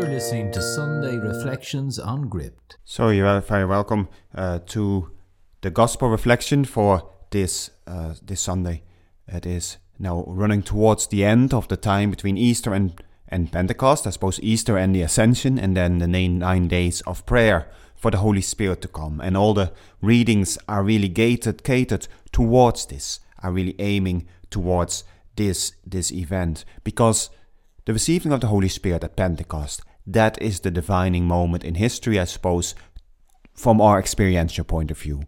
You're listening to Sunday Reflections on Gript. So you're very welcome uh, to the Gospel reflection for this uh, this Sunday. It is now running towards the end of the time between Easter and, and Pentecost. I suppose Easter and the Ascension, and then the nine, days of prayer for the Holy Spirit to come. And all the readings are really gated, catered towards this, are really aiming towards this this event because the receiving of the Holy Spirit at Pentecost that is the defining moment in history, I suppose, from our experiential point of view.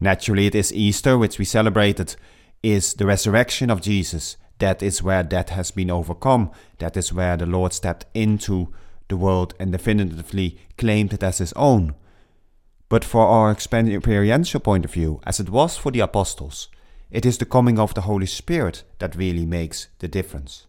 Naturally, it is Easter, which we celebrated, is the resurrection of Jesus. That is where death has been overcome. That is where the Lord stepped into the world and definitively claimed it as his own. But for our experiential point of view, as it was for the apostles, it is the coming of the Holy Spirit that really makes the difference.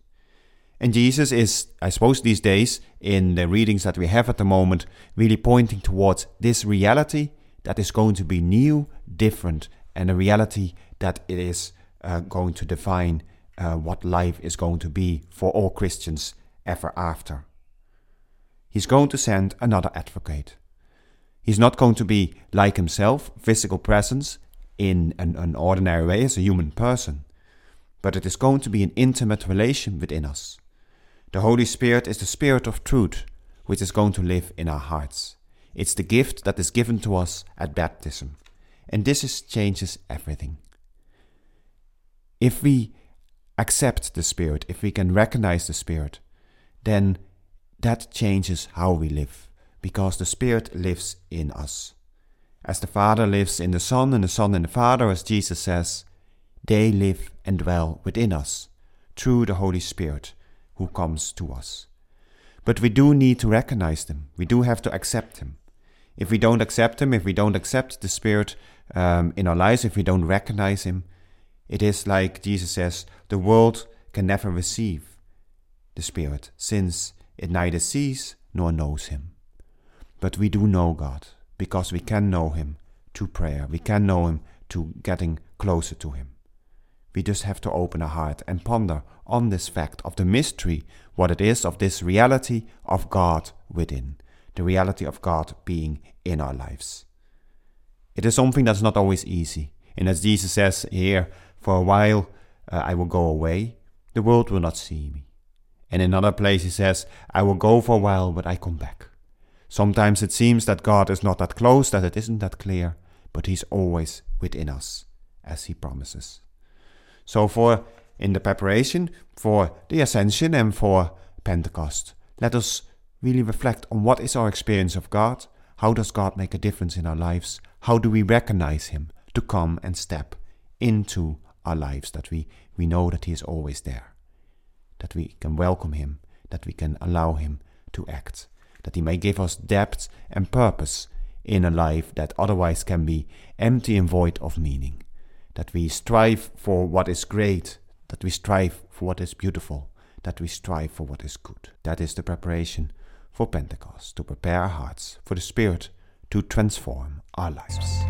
And Jesus is, I suppose, these days, in the readings that we have at the moment, really pointing towards this reality that is going to be new, different, and a reality that it is uh, going to define uh, what life is going to be for all Christians ever after. He's going to send another advocate. He's not going to be like himself, physical presence in an, an ordinary way as a human person, but it is going to be an intimate relation within us the Holy Spirit is the Spirit of truth, which is going to live in our hearts. It's the gift that is given to us at baptism. And this is, changes everything. If we accept the Spirit, if we can recognize the Spirit, then that changes how we live, because the Spirit lives in us. As the Father lives in the Son, and the Son in the Father, as Jesus says, they live and dwell within us through the Holy Spirit who comes to us. But we do need to recognize them. We do have to accept him. If we don't accept him, if we don't accept the Spirit um, in our lives, if we don't recognize him, it is like Jesus says the world can never receive the Spirit, since it neither sees nor knows him. But we do know God, because we can know him through prayer. We can know him through getting closer to him. We just have to open our heart and ponder on this fact of the mystery, what it is of this reality of God within, the reality of God being in our lives. It is something that's not always easy. And as Jesus says here, for a while uh, I will go away, the world will not see me. And in another place he says, I will go for a while, but I come back. Sometimes it seems that God is not that close, that it isn't that clear, but He's always within us, as He promises. So, for in the preparation for the Ascension and for Pentecost. Let us really reflect on what is our experience of God, how does God make a difference in our lives, how do we recognize Him to come and step into our lives, that we, we know that He is always there, that we can welcome Him, that we can allow Him to act, that He may give us depth and purpose in a life that otherwise can be empty and void of meaning, that we strive for what is great that we strive for what is beautiful, that we strive for what is good. That is the preparation for Pentecost, to prepare our hearts for the Spirit to transform our lives.